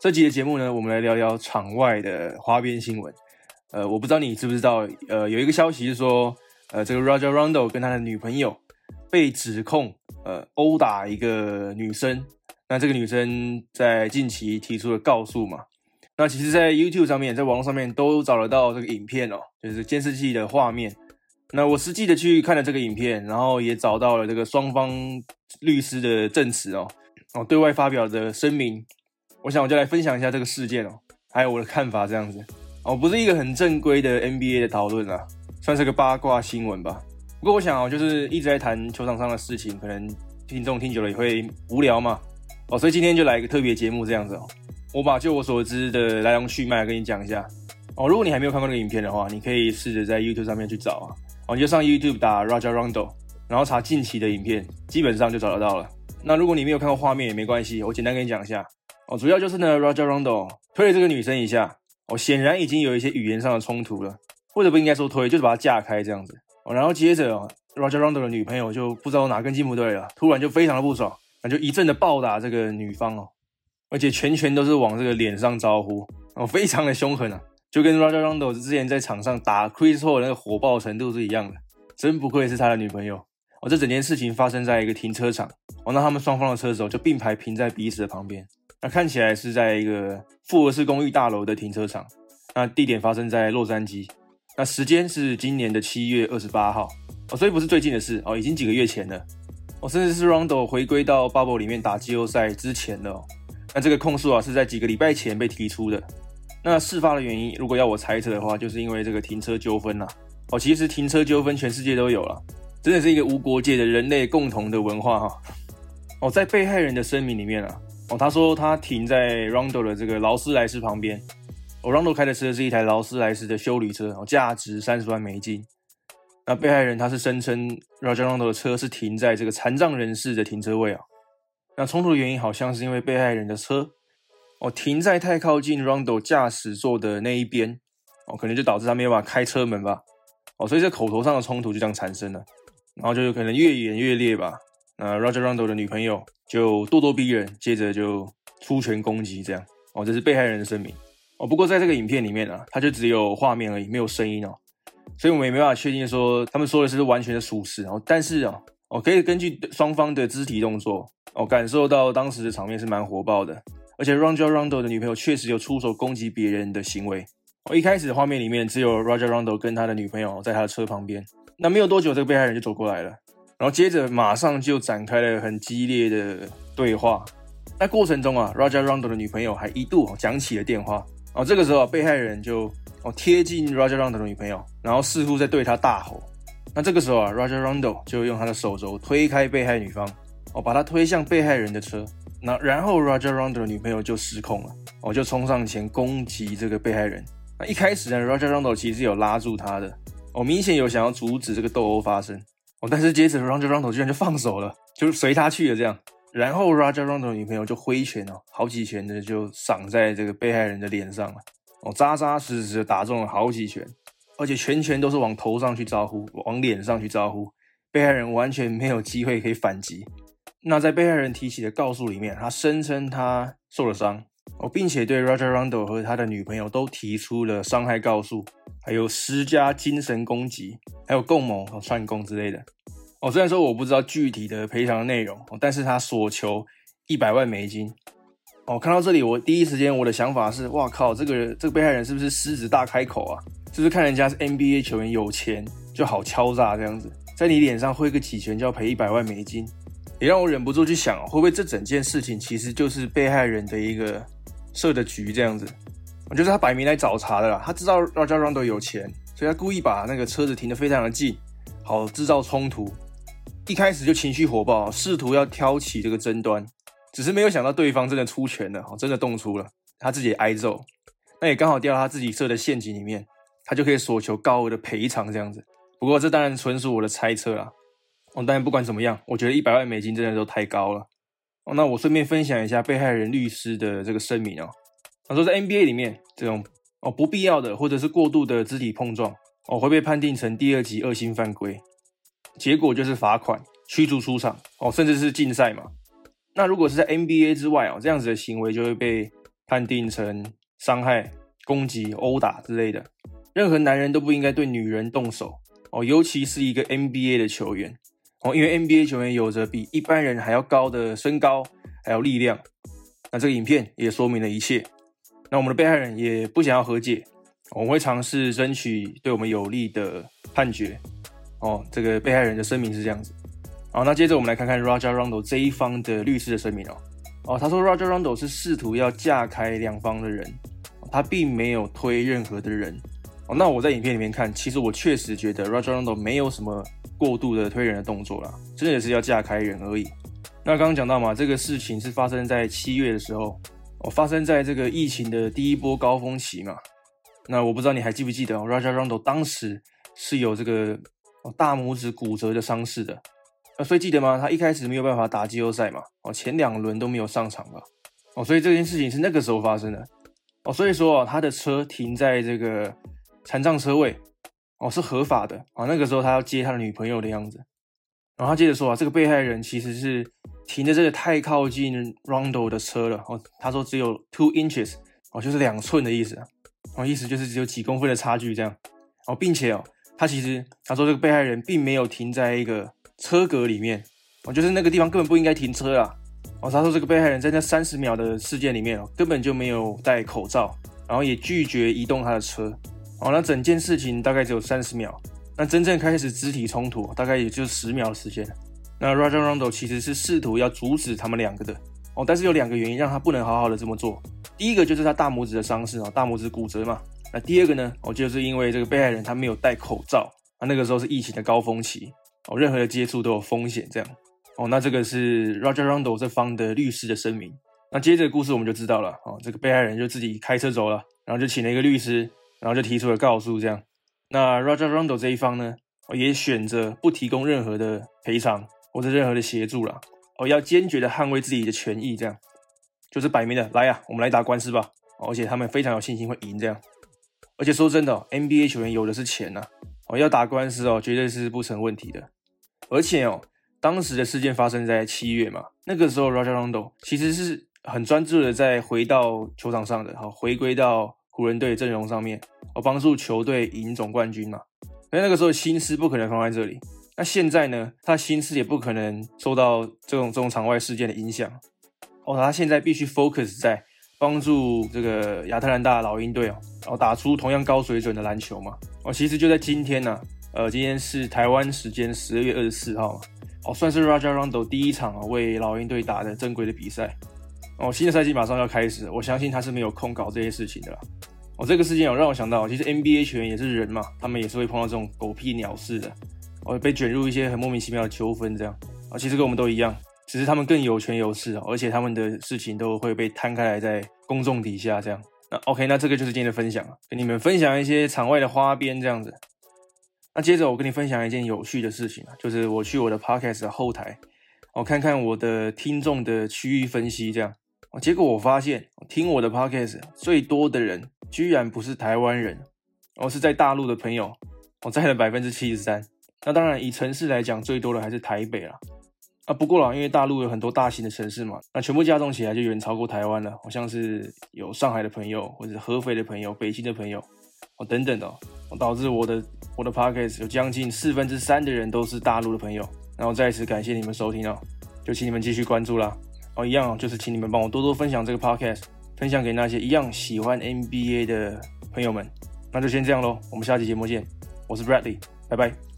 这集的节目呢，我们来聊聊场外的花边新闻。呃，我不知道你知不知道，呃，有一个消息是说，呃，这个 Roger Rondo 跟他的女朋友被指控，呃，殴打一个女生。那这个女生在近期提出了告诉嘛？那其实，在 YouTube 上面，在网络上面都找得到这个影片哦，就是监视器的画面。那我实际的去看了这个影片，然后也找到了这个双方律师的证词哦，哦，对外发表的声明。我想我就来分享一下这个事件哦，还有我的看法这样子哦，不是一个很正规的 NBA 的讨论啊，算是个八卦新闻吧。不过我想哦，就是一直在谈球场上的事情，可能听众听久了也会无聊嘛，哦，所以今天就来一个特别节目这样子哦，我把就我所知的来龙去脉跟你讲一下哦。如果你还没有看过那个影片的话，你可以试着在 YouTube 上面去找啊，哦，你就上 YouTube 打 Roger Rondo，然后查近期的影片，基本上就找得到了。那如果你没有看过画面也没关系，我简单跟你讲一下。哦，主要就是呢，Roger Rondo 推了这个女生一下，哦，显然已经有一些语言上的冲突了，或者不应该说推，就是把她架开这样子。哦，然后接着哦，Roger Rondo 的女朋友就不知道哪根筋不对了，突然就非常的不爽，那就一阵的暴打这个女方哦，而且拳拳都是往这个脸上招呼，哦，非常的凶狠啊，就跟 Roger Rondo 之前在场上打 Chris Paul 那个火爆程度是一样的，真不愧是他的女朋友。哦，这整件事情发生在一个停车场，哦，那他们双方的车手就并排停在彼此的旁边。那看起来是在一个复合式公寓大楼的停车场，那地点发生在洛杉矶，那时间是今年的七月二十八号哦，所以不是最近的事哦，已经几个月前了哦，甚至是 Rondo 回归到 Bubble 里面打季后赛之前了。那这个控诉啊是在几个礼拜前被提出的。那事发的原因，如果要我猜测的话，就是因为这个停车纠纷呐。哦，其实停车纠纷全世界都有了，真的是一个无国界的人类共同的文化哈。哦，在被害人的声明里面啊。哦，他说他停在 Rondo 的这个劳斯莱斯旁边。哦，Rondo 开的车是一台劳斯莱斯的修理车，哦，价值三十万美金。那被害人他是声称 Roger Rondo 的车是停在这个残障人士的停车位啊。那冲突的原因好像是因为被害人的车哦停在太靠近 Rondo 驾驶座的那一边，哦，可能就导致他没有办法开车门吧。哦，所以这口头上的冲突就这样产生了，然后就有可能越演越烈吧。那 Roger Rondo 的女朋友就咄咄逼人，接着就出拳攻击，这样哦，这是被害人的声明哦。不过在这个影片里面啊，它就只有画面而已，没有声音哦，所以我们也没办法确定说他们说的是完全的属实哦。但是啊，哦，可以根据双方的肢体动作哦，感受到当时的场面是蛮火爆的，而且 Roger Rondo 的女朋友确实有出手攻击别人的行为哦。一开始画面里面只有 Roger Rondo 跟他的女朋友在他的车旁边，那没有多久，这个被害人就走过来了。然后接着马上就展开了很激烈的对话。在过程中啊，Roger Rondo 的女朋友还一度讲起了电话。哦，这个时候被害人就哦贴近 Roger Rondo 的女朋友，然后似乎在对他大吼。那这个时候啊，Roger Rondo 就用他的手肘推开被害女方，哦，把他推向被害人的车。那然后 Roger Rondo 的女朋友就失控了，哦，就冲上前攻击这个被害人。那一开始呢，Roger Rondo 其实有拉住他的，哦，明显有想要阻止这个斗殴发生。哦，但是接着 Roger Rondo 居然就放手了，就是随他去了这样。然后 Roger Rondo 女朋友就挥拳哦，好几拳的就赏在这个被害人的脸上了，哦，扎扎实实的打中了好几拳，而且拳拳都是往头上去招呼，往脸上去招呼，被害人完全没有机会可以反击。那在被害人提起的告诉里面，他声称他受了伤。哦，并且对 Roger Rondo 和他的女朋友都提出了伤害告诉，还有施加精神攻击，还有共谋和串供之类的。哦，虽然说我不知道具体的赔偿内容，哦但是他所求一百万美金。哦，看到这里，我第一时间我的想法是：哇靠，这个这个被害人是不是狮子大开口啊？就是看人家是 NBA 球员有钱就好敲诈这样子，在你脸上挥个几拳就要赔一百万美金？也让我忍不住去想，会不会这整件事情其实就是被害人的一个。设的局这样子，我觉得他摆明来找茬的啦。他知道 Roger Rondo 有钱，所以他故意把那个车子停得非常的近，好制造冲突。一开始就情绪火爆，试图要挑起这个争端，只是没有想到对方真的出拳了，真的动粗了，他自己挨揍，那也刚好掉到他自己设的陷阱里面，他就可以索求高额的赔偿这样子。不过这当然纯属我的猜测啦。哦，但不管怎么样，我觉得一百万美金真的都太高了。那我顺便分享一下被害人律师的这个声明哦。他说，在 NBA 里面，这种哦不必要的或者是过度的肢体碰撞哦，会被判定成第二级恶性犯规，结果就是罚款、驱逐出场哦，甚至是禁赛嘛。那如果是在 NBA 之外哦，这样子的行为就会被判定成伤害、攻击、殴打之类的。任何男人都不应该对女人动手哦，尤其是一个 NBA 的球员哦，因为 NBA 球员有着比一般人还要高的身高，还有力量。那这个影片也说明了一切。那我们的被害人也不想要和解，我们会尝试争取对我们有利的判决。哦，这个被害人的声明是这样子。好，那接着我们来看看 Roger Rondo 这一方的律师的声明哦。哦，他说 Roger Rondo 是试图要架开两方的人，他并没有推任何的人。哦，那我在影片里面看，其实我确实觉得 Roger Rondo 没有什么过度的推人的动作啦，真的是要架开人而已。那刚刚讲到嘛，这个事情是发生在七月的时候，哦，发生在这个疫情的第一波高峰期嘛。那我不知道你还记不记得哦，Roger Rondo 当时是有这个大拇指骨折的伤势的。呃，所以记得吗？他一开始没有办法打季后赛嘛，哦，前两轮都没有上场吧，哦，所以这件事情是那个时候发生的。哦，所以说他的车停在这个。残障车位哦是合法的啊，那个时候他要接他的女朋友的样子，然后他接着说啊，这个被害人其实是停的这个太靠近 Rondo 的车了哦，他说只有 two inches 哦，就是两寸的意思，哦意思就是只有几公分的差距这样。哦，并且哦，他其实他说这个被害人并没有停在一个车格里面哦，就是那个地方根本不应该停车啊。哦，他说这个被害人在那三十秒的事件里面哦，根本就没有戴口罩，然后也拒绝移动他的车。哦，那整件事情大概只有三十秒，那真正开始肢体冲突大概也就十秒的时间。那 Roger Rondo 其实是试图要阻止他们两个的哦，但是有两个原因让他不能好好的这么做。第一个就是他大拇指的伤势哦，大拇指骨折嘛。那第二个呢，哦，就是因为这个被害人他没有戴口罩啊，那个时候是疫情的高峰期哦，任何的接触都有风险这样。哦，那这个是 Roger Rondo 这方的律师的声明。那接着故事我们就知道了哦，这个被害人就自己开车走了，然后就请了一个律师。然后就提出了告诉，这样，那 Roger Rondo 这一方呢，也选择不提供任何的赔偿或者任何的协助了，哦，要坚决的捍卫自己的权益，这样，就是摆明的来呀，我们来打官司吧，而且他们非常有信心会赢，这样，而且说真的，NBA 球员有的是钱呐，哦，要打官司哦，绝对是不成问题的，而且哦，当时的事件发生在七月嘛，那个时候 Roger Rondo 其实是很专注的在回到球场上的，好，回归到。湖人队阵容上面，我帮助球队赢总冠军嘛？所以那个时候心思不可能放在这里。那现在呢？他心思也不可能受到这种这种场外事件的影响。哦，他现在必须 focus 在帮助这个亚特兰大老鹰队哦，然后打出同样高水准的篮球嘛。哦，其实就在今天呢，呃，今天是台湾时间十二月二十四号嘛。哦，算是 Roger Rondo 第一场啊为老鹰队打的正规的比赛。哦，新的赛季马上要开始，我相信他是没有空搞这些事情的啦。哦，这个事件有让我想到，其实 NBA 球员也是人嘛，他们也是会碰到这种狗屁鸟事的，哦，被卷入一些很莫名其妙的纠纷这样。啊，其实跟我们都一样，只是他们更有权有势而且他们的事情都会被摊开来在公众底下这样。那 OK，那这个就是今天的分享了，跟你们分享一些场外的花边这样子。那接着我跟你分享一件有趣的事情啊，就是我去我的 Podcast 后台，我看看我的听众的区域分析这样。结果我发现听我的 Podcast 最多的人。居然不是台湾人，而是在大陆的朋友，我占了百分之七十三。那当然以城市来讲，最多的还是台北啦。啊，不过啦，因为大陆有很多大型的城市嘛，那全部加总起来就远超过台湾了。好像是有上海的朋友，或者合肥的朋友，北京的朋友，哦等等的，哦导致我的我的 Podcast 有将近四分之三的人都是大陆的朋友。然后再次感谢你们收听哦，就请你们继续关注啦。哦，一样就是请你们帮我多多分享这个 Podcast。分享给那些一样喜欢 NBA 的朋友们，那就先这样喽，我们下期节目见，我是 Bradley，拜拜。